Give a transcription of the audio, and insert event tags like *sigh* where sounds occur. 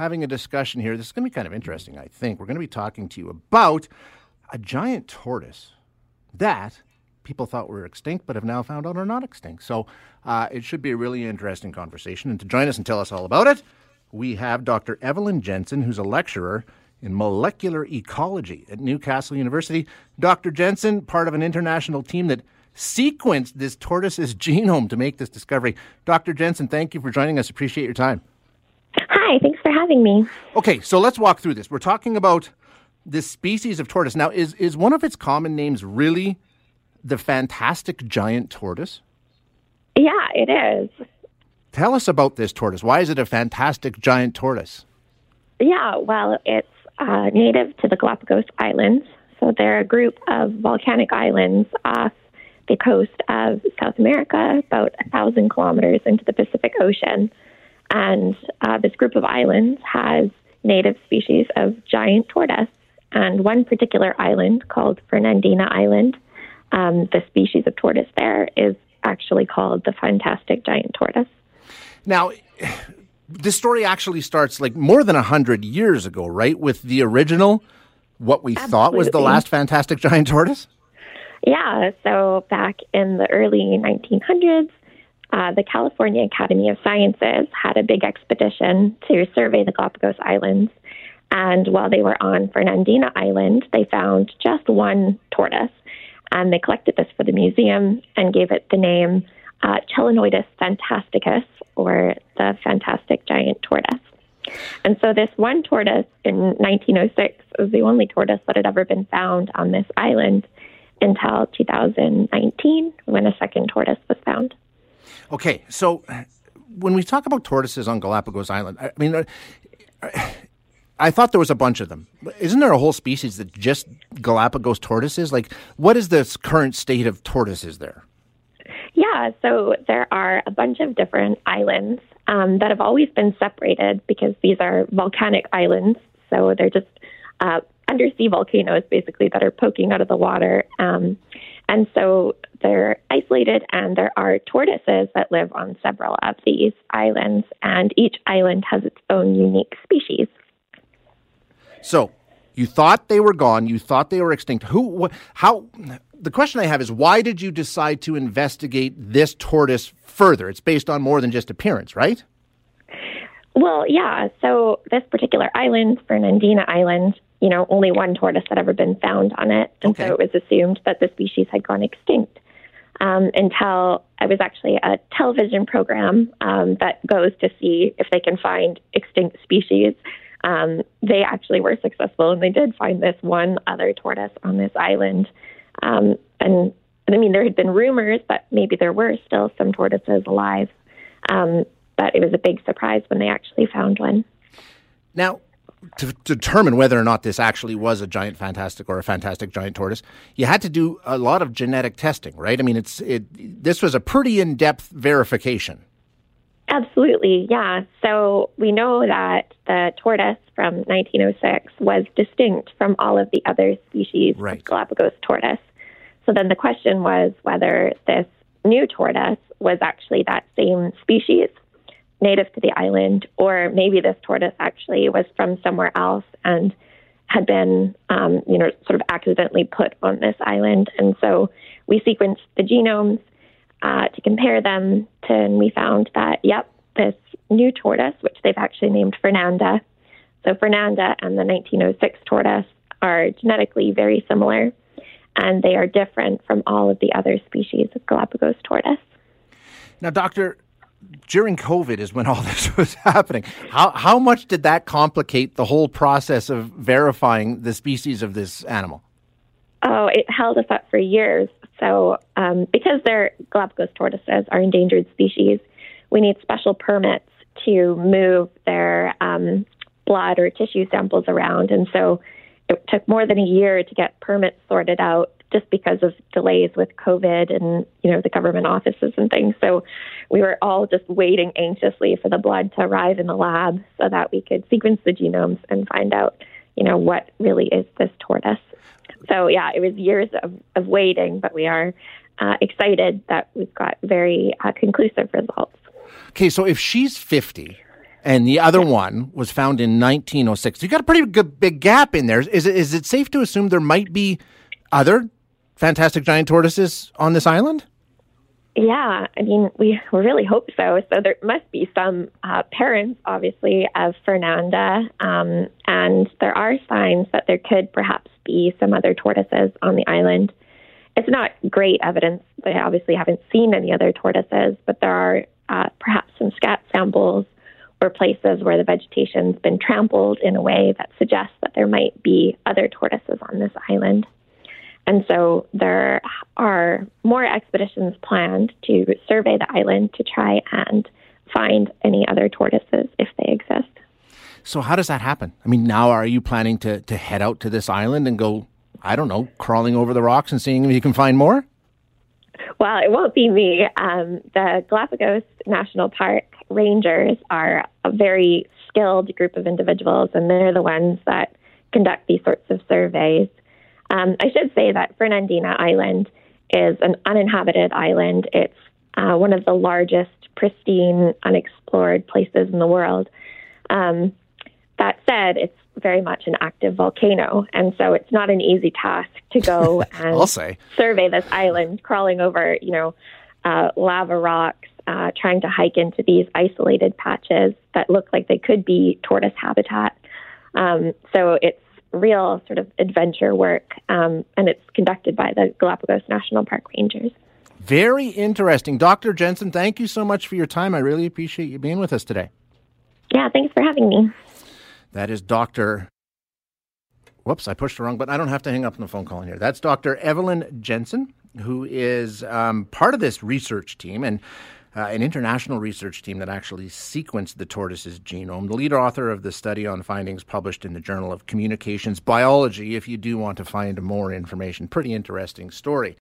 having a discussion here. This is going to be kind of interesting, I think. We're going to be talking to you about a giant tortoise that people thought were extinct but have now found out are not extinct. So uh, it should be a really interesting conversation. And to join us and tell us all about it, we have Dr. Evelyn Jensen, who's a lecturer in molecular ecology at Newcastle University. Dr. Jensen, part of an international team that sequenced this tortoise's genome to make this discovery. Dr. Jensen, thank you for joining us. Appreciate your time. Hi, thanks for having me. Okay, so let's walk through this. We're talking about this species of tortoise. Now, is, is one of its common names really the fantastic giant tortoise? Yeah, it is. Tell us about this tortoise. Why is it a fantastic giant tortoise? Yeah, well, it's uh, native to the Galapagos Islands. So they're a group of volcanic islands off the coast of South America, about a thousand kilometers into the Pacific Ocean. And uh, this group of islands has native species of giant tortoise. And one particular island called Fernandina Island, um, the species of tortoise there is actually called the fantastic giant tortoise. Now, this story actually starts like more than 100 years ago, right? With the original, what we Absolutely. thought was the last fantastic giant tortoise? Yeah, so back in the early 1900s, uh, the California Academy of Sciences had a big expedition to survey the Galapagos Islands. And while they were on Fernandina Island, they found just one tortoise. And they collected this for the museum and gave it the name uh, Chelonoidis fantasticus, or the fantastic giant tortoise. And so this one tortoise in 1906 was the only tortoise that had ever been found on this island until 2019 when a second tortoise was found. Okay, so when we talk about tortoises on Galapagos Island, I mean, uh, I thought there was a bunch of them. Isn't there a whole species that just Galapagos tortoises? Like, what is the current state of tortoises there? Yeah, so there are a bunch of different islands um, that have always been separated because these are volcanic islands. So they're just uh, undersea volcanoes, basically, that are poking out of the water. Um, and so they're isolated, and there are tortoises that live on several of these islands, and each island has its own unique species. So you thought they were gone. You thought they were extinct. Who? Wh- how? The question I have is why did you decide to investigate this tortoise further? It's based on more than just appearance, right? Well, yeah. So this particular island, Fernandina Island, you know, only one tortoise had ever been found on it, and okay. so it was assumed that the species had gone extinct. Um, until I was actually a television program um, that goes to see if they can find extinct species um, they actually were successful and they did find this one other tortoise on this island. Um, and, I mean, there had been rumors that maybe there were still some tortoises alive, um, but it was a big surprise when they actually found one. Now, to, determine whether or not this actually was a giant fantastic or a fantastic giant tortoise, you had to do a lot of genetic testing, right? I mean, it's it. This was a pretty in-depth verification. Absolutely, yeah. So we know that the tortoise from 1906 was distinct from all of the other species right. of Galapagos tortoise. So then the question was whether this new tortoise was actually that same species native to the island, or maybe this tortoise actually was from somewhere else and had been, um, you know, sort of accidentally put on this island. And so we sequenced the genomes uh, to compare them to, and we found that, yep, this new tortoise, which they've actually named Fernanda. So Fernanda and the 1906 tortoise are genetically very similar, and they are different from all of the other species of Galapagos tortoise. Now, Doctor, during COVID is when all *laughs* this was happening. How, how much did that complicate the whole process of verifying the species of this animal? Oh, it held us up for years. So, um, because their Galapagos tortoises are endangered species, we need special permits to move their um, blood or tissue samples around. And so it took more than a year to get permits sorted out just because of delays with COVID and, you know, the government offices and things. So we were all just waiting anxiously for the blood to arrive in the lab so that we could sequence the genomes and find out, you know, what really is this tortoise. So yeah, it was years of, of waiting, but we are uh, excited that we've got very uh, conclusive results. Okay, so if she's 50 and the other one was found in 1906. You got a pretty good big gap in there. Is it, is it safe to assume there might be other fantastic giant tortoises on this island? Yeah, I mean, we, really hope so. So there must be some uh, parents, obviously, of Fernanda, um, and there are signs that there could perhaps be some other tortoises on the island. It's not great evidence. They obviously haven't seen any other tortoises, but there are uh, perhaps some scat samples or places where the vegetation's been trampled in a way that suggests that there might be other tortoises on this island. And so there are more expeditions planned to survey the island to try and find any other tortoises if they exist. So, how does that happen? I mean, now are you planning to, to head out to this island and go, I don't know, crawling over the rocks and seeing if you can find more? Well, it won't be me. Um, the Galapagos National Park rangers are a very skilled group of individuals, and they're the ones that conduct these sorts of surveys. Um, I should say that Fernandina Island is an uninhabited island. It's uh, one of the largest, pristine, unexplored places in the world. Um, that said, it's very much an active volcano, and so it's not an easy task to go *laughs* and survey this island, crawling over, you know, uh, lava rocks, uh, trying to hike into these isolated patches that look like they could be tortoise habitat. Um, so it's real sort of adventure work, um, and it's conducted by the Galapagos National Park Rangers. Very interesting. Dr. Jensen, thank you so much for your time. I really appreciate you being with us today. Yeah, thanks for having me. That is Dr. Whoops, I pushed the wrong button. I don't have to hang up on the phone call here. That's Dr. Evelyn Jensen, who is um, part of this research team. And uh, an international research team that actually sequenced the tortoise's genome. The lead author of the study on findings published in the Journal of Communications Biology, if you do want to find more information. Pretty interesting story.